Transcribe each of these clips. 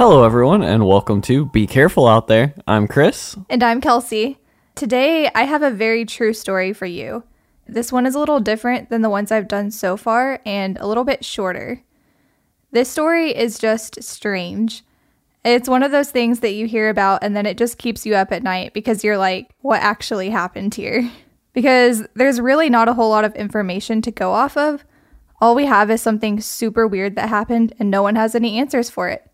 Hello, everyone, and welcome to Be Careful Out There. I'm Chris. And I'm Kelsey. Today, I have a very true story for you. This one is a little different than the ones I've done so far and a little bit shorter. This story is just strange. It's one of those things that you hear about and then it just keeps you up at night because you're like, what actually happened here? Because there's really not a whole lot of information to go off of. All we have is something super weird that happened and no one has any answers for it.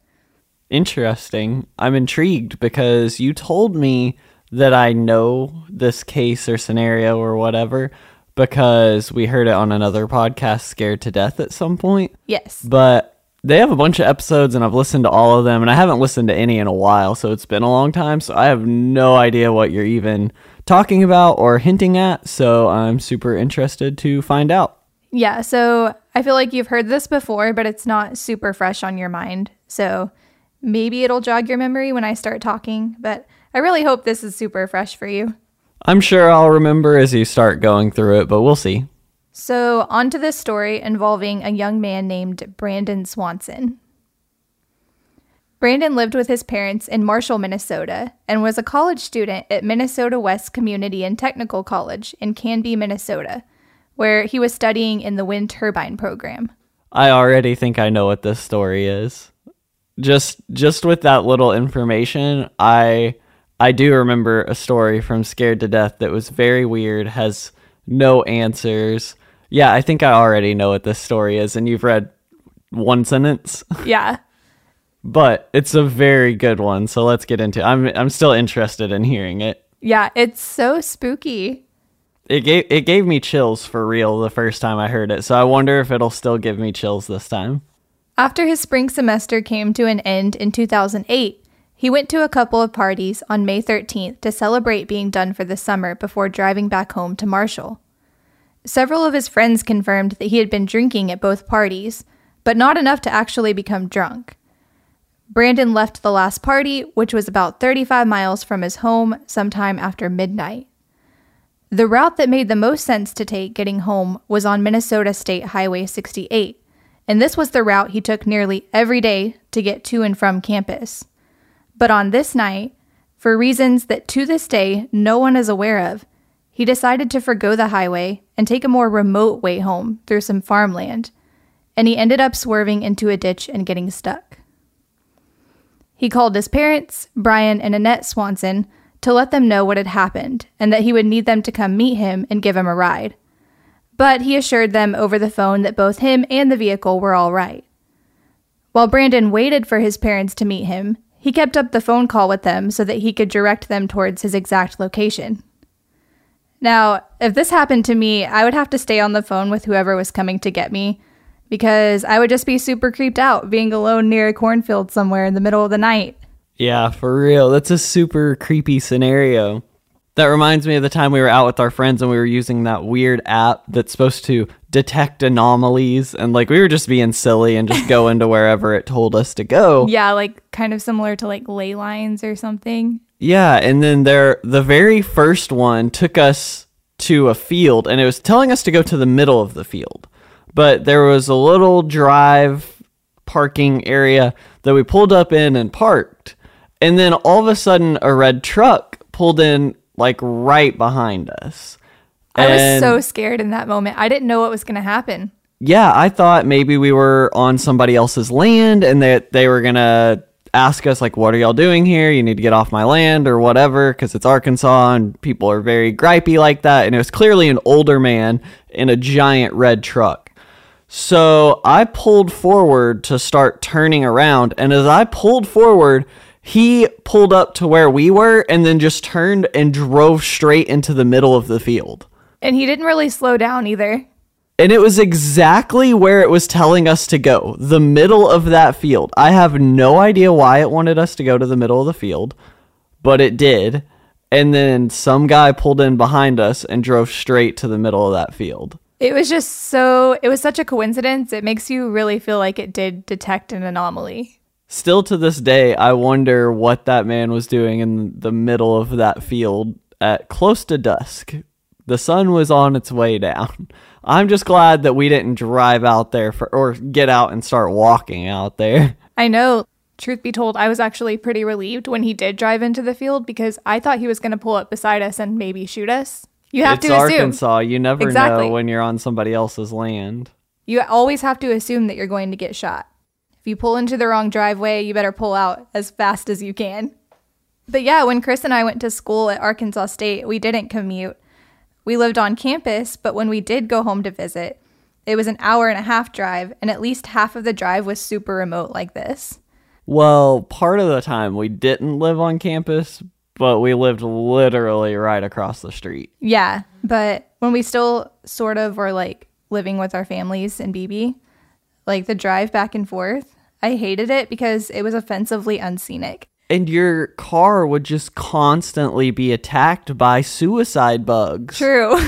Interesting. I'm intrigued because you told me that I know this case or scenario or whatever because we heard it on another podcast, Scared to Death, at some point. Yes. But they have a bunch of episodes and I've listened to all of them and I haven't listened to any in a while, so it's been a long time. So I have no idea what you're even talking about or hinting at. So I'm super interested to find out. Yeah, so I feel like you've heard this before, but it's not super fresh on your mind. So maybe it'll jog your memory when I start talking, but I really hope this is super fresh for you. I'm sure I'll remember as you start going through it, but we'll see. So, on to this story involving a young man named Brandon Swanson. Brandon lived with his parents in Marshall, Minnesota, and was a college student at Minnesota West Community and Technical College in Canby, Minnesota, where he was studying in the wind turbine program. I already think I know what this story is. Just just with that little information, I I do remember a story from Scared to Death that was very weird, has no answers. Yeah, I think I already know what this story is and you've read one sentence. Yeah. but it's a very good one, so let's get into it. I'm I'm still interested in hearing it. Yeah, it's so spooky. It gave it gave me chills for real the first time I heard it. So I wonder if it'll still give me chills this time. After his spring semester came to an end in 2008, he went to a couple of parties on May 13th to celebrate being done for the summer before driving back home to Marshall. Several of his friends confirmed that he had been drinking at both parties, but not enough to actually become drunk. Brandon left the last party, which was about 35 miles from his home, sometime after midnight. The route that made the most sense to take getting home was on Minnesota State Highway 68, and this was the route he took nearly every day to get to and from campus. But on this night, for reasons that to this day no one is aware of, he decided to forgo the highway and take a more remote way home through some farmland, and he ended up swerving into a ditch and getting stuck. He called his parents, Brian and Annette Swanson, to let them know what had happened and that he would need them to come meet him and give him a ride. But he assured them over the phone that both him and the vehicle were all right. While Brandon waited for his parents to meet him, he kept up the phone call with them so that he could direct them towards his exact location. Now, if this happened to me, I would have to stay on the phone with whoever was coming to get me because I would just be super creeped out being alone near a cornfield somewhere in the middle of the night. Yeah, for real. That's a super creepy scenario. That reminds me of the time we were out with our friends and we were using that weird app that's supposed to detect anomalies and like we were just being silly and just go into wherever it told us to go. Yeah, like kind of similar to like ley lines or something. Yeah, and then there the very first one took us to a field and it was telling us to go to the middle of the field. But there was a little drive parking area that we pulled up in and parked. And then all of a sudden a red truck pulled in like right behind us. I was so scared in that moment. I didn't know what was going to happen. yeah, I thought maybe we were on somebody else's land and that they were gonna ask us like, "What are y'all doing here? You need to get off my land or whatever," because it's Arkansas and people are very gripey like that. And it was clearly an older man in a giant red truck. So I pulled forward to start turning around, and as I pulled forward, he pulled up to where we were and then just turned and drove straight into the middle of the field. And he didn't really slow down either. And it was exactly where it was telling us to go the middle of that field. I have no idea why it wanted us to go to the middle of the field, but it did. And then some guy pulled in behind us and drove straight to the middle of that field. It was just so, it was such a coincidence. It makes you really feel like it did detect an anomaly. Still to this day, I wonder what that man was doing in the middle of that field at close to dusk. The sun was on its way down. I'm just glad that we didn't drive out there for, or get out and start walking out there. I know, truth be told, I was actually pretty relieved when he did drive into the field because I thought he was going to pull up beside us and maybe shoot us. You have it's to assume. Arkansas. You never Exactly. know when you're on somebody else's land. You always have to assume that you're going to get shot. If you pull into the wrong driveway, you better pull out as fast as you can. But yeah, when Chris and I went to school at Arkansas State, we didn't commute. We lived on campus, but when we did go home to visit, it was an hour and a half drive, and at least half of the drive was super remote like this. Well, part of the time we didn't live on campus, but we lived literally right across the street. Yeah, but when we still sort of were like living with our families in Beebe, like the drive back and forth, I hated it because it was offensively unscenic. And your car would just constantly be attacked by suicide bugs. True.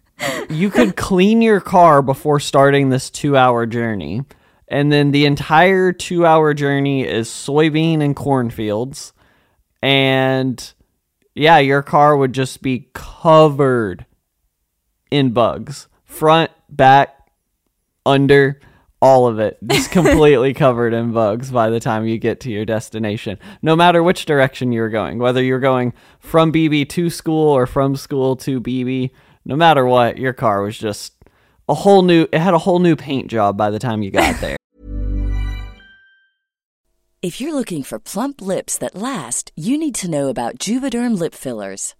you could clean your car before starting this two hour journey. And then the entire two hour journey is soybean and cornfields. And yeah, your car would just be covered in bugs front, back, under, all of it. Just completely covered in bugs by the time you get to your destination. No matter which direction you're going, whether you're going from Beebe to school or from school to Beebe, no matter what, your car was just a whole new it had a whole new paint job by the time you got there. If you're looking for plump lips that last, you need to know about Juvederm lip fillers.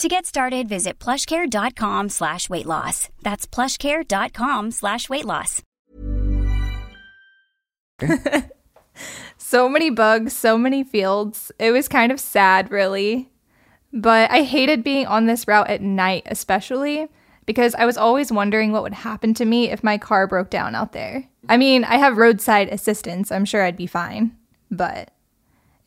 To get started, visit plushcare.com slash weight loss. That's plushcare.com slash weight loss. so many bugs, so many fields. It was kind of sad, really. But I hated being on this route at night, especially because I was always wondering what would happen to me if my car broke down out there. I mean, I have roadside assistance, I'm sure I'd be fine, but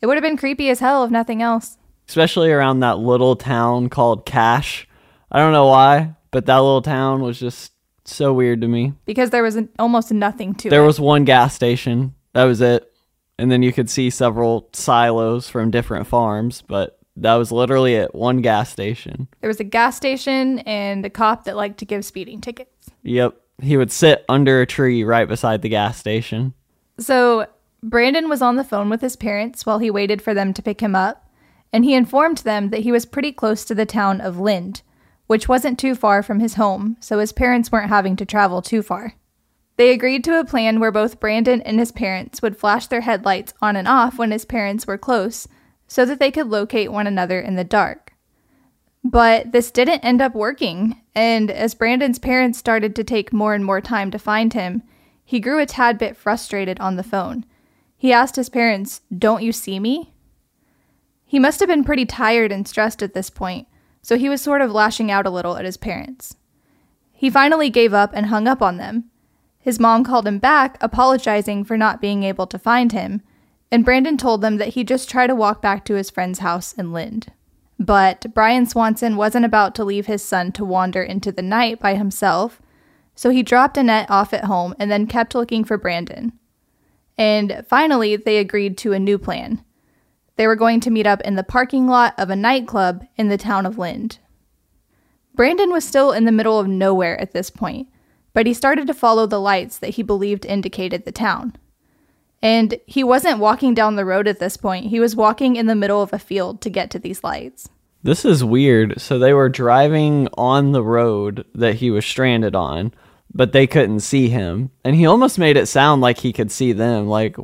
it would have been creepy as hell if nothing else especially around that little town called Cash. I don't know why, but that little town was just so weird to me. Because there was an, almost nothing to there it. There was one gas station. That was it. And then you could see several silos from different farms, but that was literally it. One gas station. There was a gas station and a cop that liked to give speeding tickets. Yep. He would sit under a tree right beside the gas station. So Brandon was on the phone with his parents while he waited for them to pick him up and he informed them that he was pretty close to the town of Lynd, which wasn't too far from his home, so his parents weren't having to travel too far. They agreed to a plan where both Brandon and his parents would flash their headlights on and off when his parents were close so that they could locate one another in the dark. But this didn't end up working, and as Brandon's parents started to take more and more time to find him, he grew a tad bit frustrated on the phone. He asked his parents, Don't you see me? He must have been pretty tired and stressed at this point, so he was sort of lashing out a little at his parents. He finally gave up and hung up on them. His mom called him back, apologizing for not being able to find him, and Brandon told them that he'd just try to walk back to his friend's house in Lynd. But Brian Swanson wasn't about to leave his son to wander into the night by himself, so he dropped Annette off at home and then kept looking for Brandon. And finally, they agreed to a new plan. They were going to meet up in the parking lot of a nightclub in the town of Lynd. Brandon was still in the middle of nowhere at this point, but he started to follow the lights that he believed indicated the town. And he wasn't walking down the road at this point, he was walking in the middle of a field to get to these lights. This is weird. So they were driving on the road that he was stranded on, but they couldn't see him. And he almost made it sound like he could see them. Like,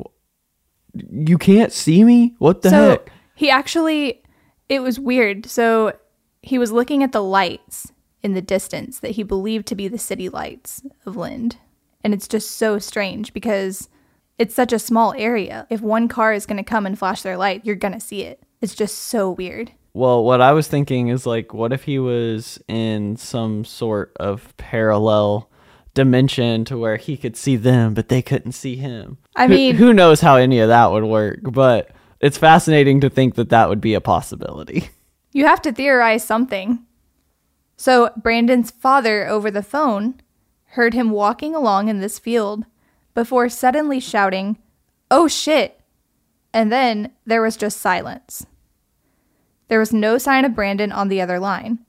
you can't see me? What the so heck? He actually, it was weird. So he was looking at the lights in the distance that he believed to be the city lights of Lynd. And it's just so strange because it's such a small area. If one car is going to come and flash their light, you're going to see it. It's just so weird. Well, what I was thinking is like, what if he was in some sort of parallel dimension to where he could see them, but they couldn't see him. I mean, who, who knows how any of that would work? But it's fascinating to think that that would be a possibility. You have to theorize something. So, Brandon's father over the phone heard him walking along in this field before suddenly shouting, Oh shit! And then there was just silence. There was no sign of Brandon on the other line.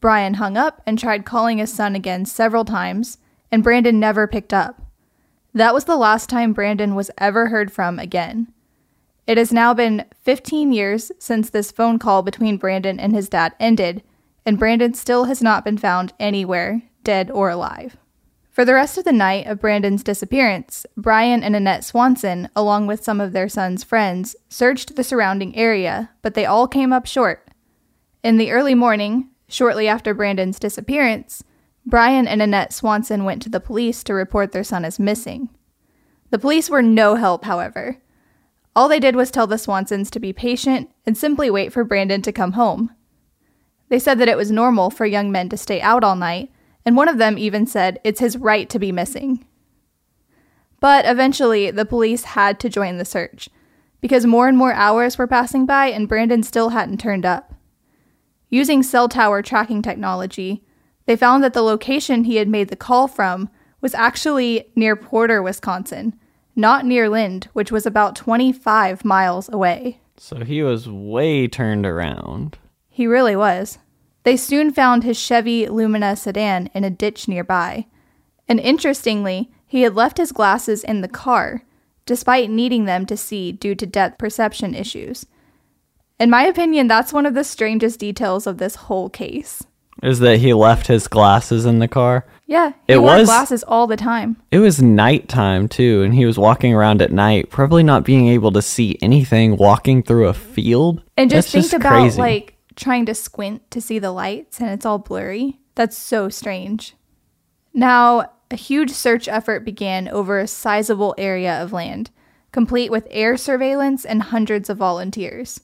Brian hung up and tried calling his son again several times, and Brandon never picked up. That was the last time Brandon was ever heard from again. It has now been 15 years since this phone call between Brandon and his dad ended, and Brandon still has not been found anywhere, dead or alive. For the rest of the night of Brandon's disappearance, Brian and Annette Swanson, along with some of their son's friends, searched the surrounding area, but they all came up short. In the early morning, shortly after Brandon's disappearance, Brian and Annette Swanson went to the police to report their son as missing. The police were no help, however. All they did was tell the Swansons to be patient and simply wait for Brandon to come home. They said that it was normal for young men to stay out all night, and one of them even said it's his right to be missing. But eventually, the police had to join the search because more and more hours were passing by and Brandon still hadn't turned up. Using cell tower tracking technology, they found that the location he had made the call from was actually near Porter, Wisconsin, not near Lynd, which was about 25 miles away. So he was way turned around. He really was. They soon found his Chevy Lumina sedan in a ditch nearby. And interestingly, he had left his glasses in the car, despite needing them to see due to depth perception issues. In my opinion, that's one of the strangest details of this whole case is that he left his glasses in the car. Yeah, he it wore was, glasses all the time. It was nighttime too, and he was walking around at night, probably not being able to see anything walking through a field. And just That's think just about crazy. like trying to squint to see the lights and it's all blurry. That's so strange. Now, a huge search effort began over a sizable area of land, complete with air surveillance and hundreds of volunteers.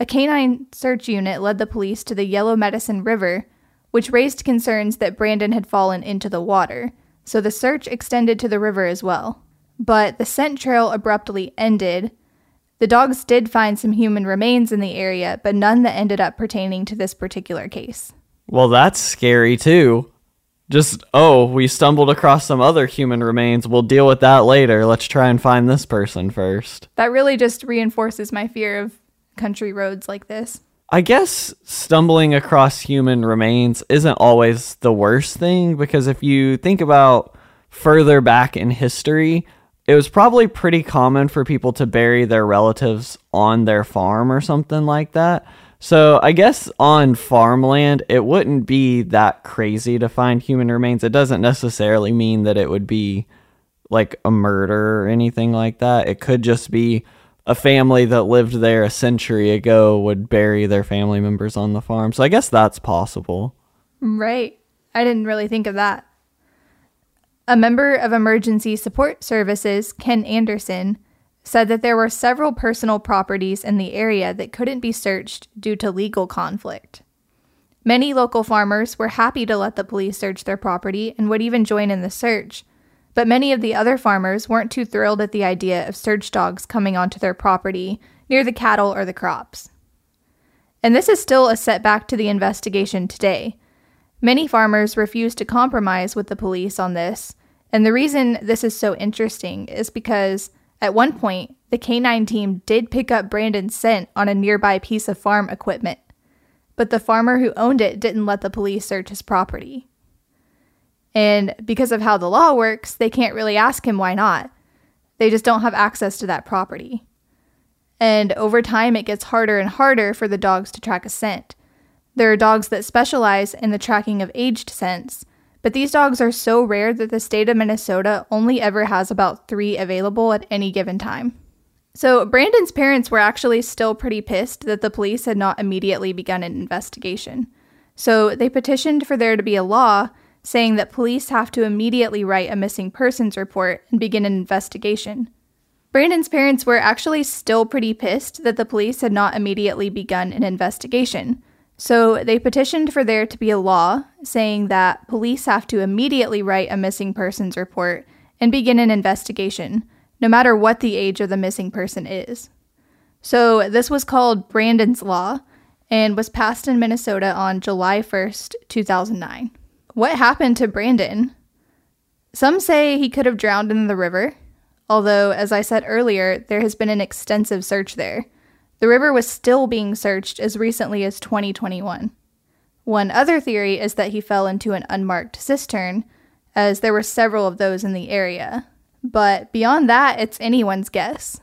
A canine search unit led the police to the Yellow Medicine River, which raised concerns that Brandon had fallen into the water, so the search extended to the river as well. But the scent trail abruptly ended. The dogs did find some human remains in the area, but none that ended up pertaining to this particular case. Well, that's scary too. Just, oh, we stumbled across some other human remains. We'll deal with that later. Let's try and find this person first. That really just reinforces my fear of country roads like this. I guess stumbling across human remains isn't always the worst thing because if you think about further back in history, it was probably pretty common for people to bury their relatives on their farm or something like that. So I guess on farmland, it wouldn't be that crazy to find human remains. It doesn't necessarily mean that it would be like a murder or anything like that. It could just be a family that lived there a century ago would bury their family members on the farm. So I guess that's possible. Right. I didn't really think of that. A member of Emergency Support Services, Ken Anderson, said that there were several personal properties in the area that couldn't be searched due to legal conflict. Many local farmers were happy to let the police search their property and would even join in the search, but many of the other farmers weren't too thrilled at the idea of search dogs coming onto their property near the cattle or the crops. And this is still a setback to the investigation today. Many farmers refuse to compromise with the police on this, and the reason this is so interesting is because at one point, the canine team did pick up Brandon's scent on a nearby piece of farm equipment, but the farmer who owned it didn't let the police search his property. And because of how the law works, they can't really ask him why not. They just don't have access to that property. And over time, it gets harder and harder for the dogs to track a scent. There are dogs that specialize in the tracking of aged scents, but these dogs are so rare that the state of Minnesota only ever has about three available at any given time. So, Brandon's parents were actually still pretty pissed that the police had not immediately begun an investigation. So, they petitioned for there to be a law saying that police have to immediately write a missing persons report and begin an investigation. Brandon's parents were actually still pretty pissed that the police had not immediately begun an investigation. So they petitioned for there to be a law saying that police have to immediately write a missing persons report and begin an investigation, no matter what the age of the missing person is. So this was called Brandon's Law and was passed in Minnesota on July 1st, 2009. What happened to Brandon? Some say he could have drowned in the river, although, as I said earlier, there has been an extensive search there. The river was still being searched as recently as 2021. One other theory is that he fell into an unmarked cistern, as there were several of those in the area. But beyond that, it's anyone's guess.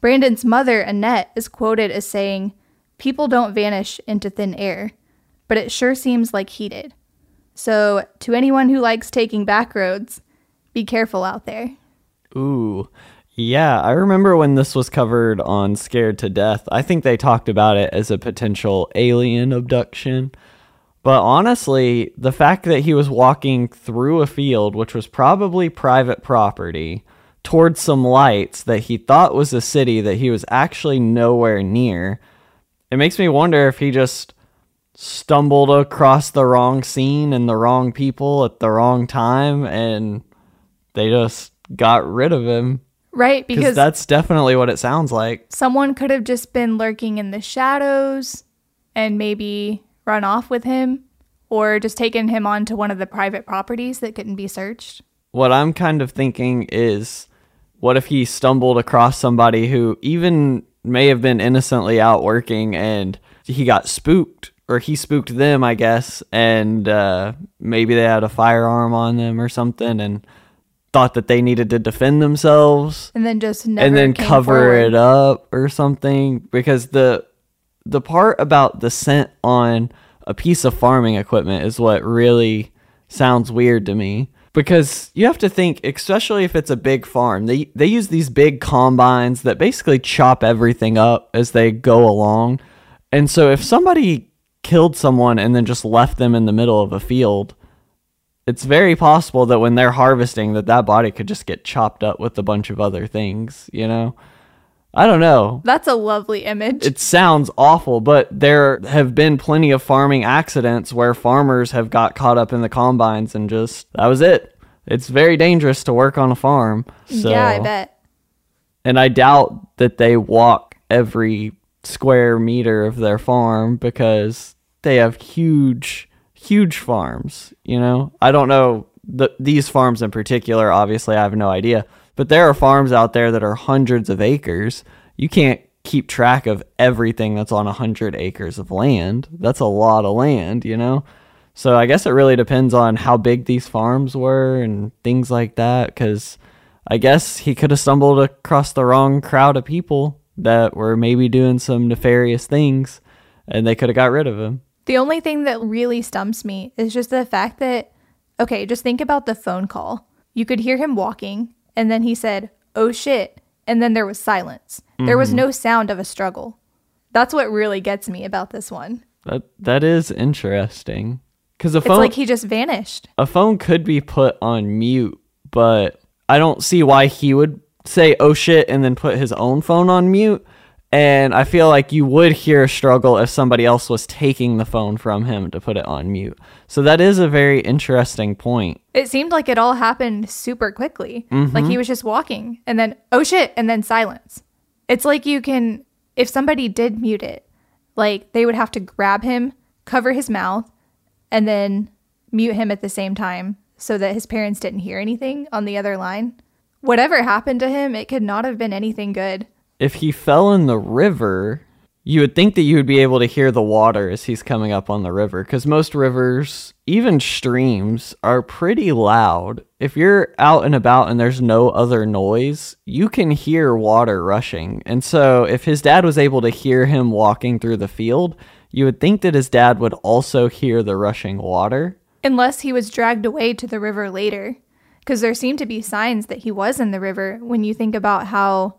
Brandon's mother, Annette, is quoted as saying, People don't vanish into thin air, but it sure seems like he did. So, to anyone who likes taking back roads, be careful out there. Ooh, yeah, I remember when this was covered on Scared to Death. I think they talked about it as a potential alien abduction. But honestly, the fact that he was walking through a field, which was probably private property, towards some lights that he thought was a city that he was actually nowhere near, it makes me wonder if he just stumbled across the wrong scene and the wrong people at the wrong time and they just got rid of him. Right, because that's definitely what it sounds like. Someone could have just been lurking in the shadows and maybe run off with him or just taken him onto one of the private properties that couldn't be searched. What I'm kind of thinking is what if he stumbled across somebody who even may have been innocently out working and he got spooked or he spooked them, I guess, and uh, maybe they had a firearm on them or something and thought that they needed to defend themselves and then just and then cover forward. it up or something. Because the the part about the scent on a piece of farming equipment is what really sounds weird to me. Because you have to think especially if it's a big farm they they use these big combines that basically chop everything up as they go along. And so if somebody killed someone and then just left them in the middle of a field, it's very possible that when they're harvesting that that body could just get chopped up with a bunch of other things, you know? I don't know. That's a lovely image. It sounds awful, but there have been plenty of farming accidents where farmers have got caught up in the combines and just that was it. It's very dangerous to work on a farm. So, yeah, I bet. And I doubt that they walk every square meter of their farm because they have huge huge farms, you know? I don't know the, these farms in particular, obviously I have no idea, but there are farms out there that are hundreds of acres. You can't keep track of everything that's on a 100 acres of land. That's a lot of land, you know? So I guess it really depends on how big these farms were and things like that cuz I guess he could have stumbled across the wrong crowd of people that were maybe doing some nefarious things and they could have got rid of him. The only thing that really stumps me is just the fact that, okay, just think about the phone call. You could hear him walking, and then he said, oh shit, and then there was silence. Mm-hmm. There was mm-hmm. no sound of a struggle. That's what really gets me about this one. That that is interesting. Cuz a phone It's like he just vanished. A phone could be put on mute, but I don't see why he would say oh shit and then put his own phone on mute and I feel like you would hear a struggle if somebody else was taking the phone from him to put it on mute. So that is a very interesting point. It seemed like it all happened super quickly. Mm-hmm. Like he was just walking and then, oh shit, and then silence. It's like you can, if somebody did mute it, like they would have to grab him, cover his mouth, and then mute him at the same time so that his parents didn't hear anything on the other line. Whatever happened to him, it could not have been anything good if he fell in the river, you would think that you would be able to hear the water as he's coming up on the river because most rivers, even streams, are pretty loud. If you're out and about and there's no other noise, you can hear water rushing. And so, if his dad was able to hear him walking through the field, you would think that his dad would also hear the rushing water. Unless he was dragged away to the river later. Because there seem to be signs that he was in the river when you think about how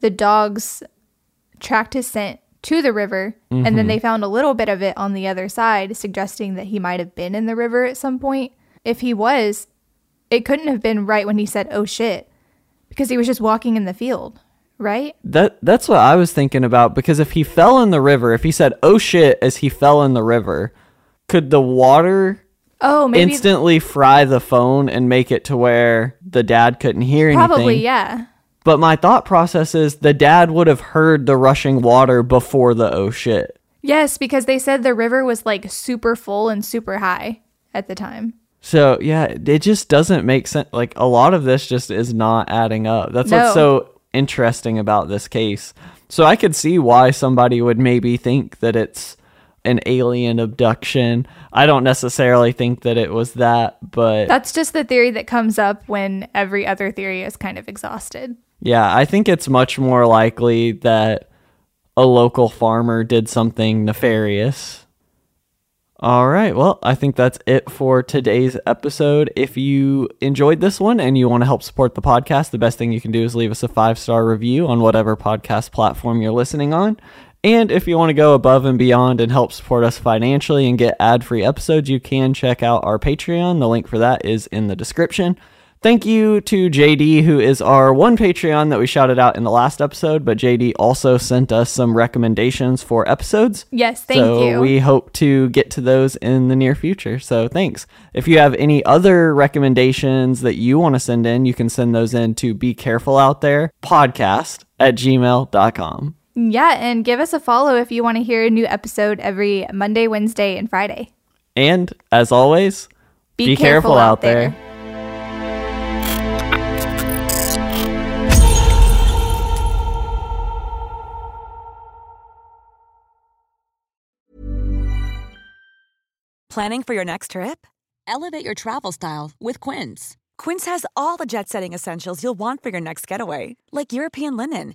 the dogs tracked his scent to the river mm-hmm. and then mm-hmm. they found a little bit of it on the other side suggesting that he might have been in the river at some point if he was it couldn't have been right when he said oh shit because he was just walking in the field right that that's what i was thinking about because if he fell in the river if he said oh shit as he fell in the river could the water oh maybe instantly fry the phone and make it to where the dad couldn't hear anything probably yeah but my thought process is the dad would have heard the rushing water before the oh shit. Yes, because they said the river was like super full and super high at the time. So, yeah, it just doesn't make sense. Like, a lot of this just is not adding up. That's no. what's so interesting about this case. So, I could see why somebody would maybe think that it's an alien abduction. I don't necessarily think that it was that, but. That's just the theory that comes up when every other theory is kind of exhausted. Yeah, I think it's much more likely that a local farmer did something nefarious. All right, well, I think that's it for today's episode. If you enjoyed this one and you want to help support the podcast, the best thing you can do is leave us a five star review on whatever podcast platform you're listening on. And if you want to go above and beyond and help support us financially and get ad free episodes, you can check out our Patreon. The link for that is in the description. Thank you to JD, who is our one Patreon that we shouted out in the last episode, but JD also sent us some recommendations for episodes. Yes, thank so you. we hope to get to those in the near future. So thanks. If you have any other recommendations that you want to send in, you can send those in to Be Careful Out There podcast at gmail.com. Yeah, and give us a follow if you want to hear a new episode every Monday, Wednesday, and Friday. And as always, be, be careful, careful, out there. there. Planning for your next trip? Elevate your travel style with Quince. Quince has all the jet setting essentials you'll want for your next getaway, like European linen,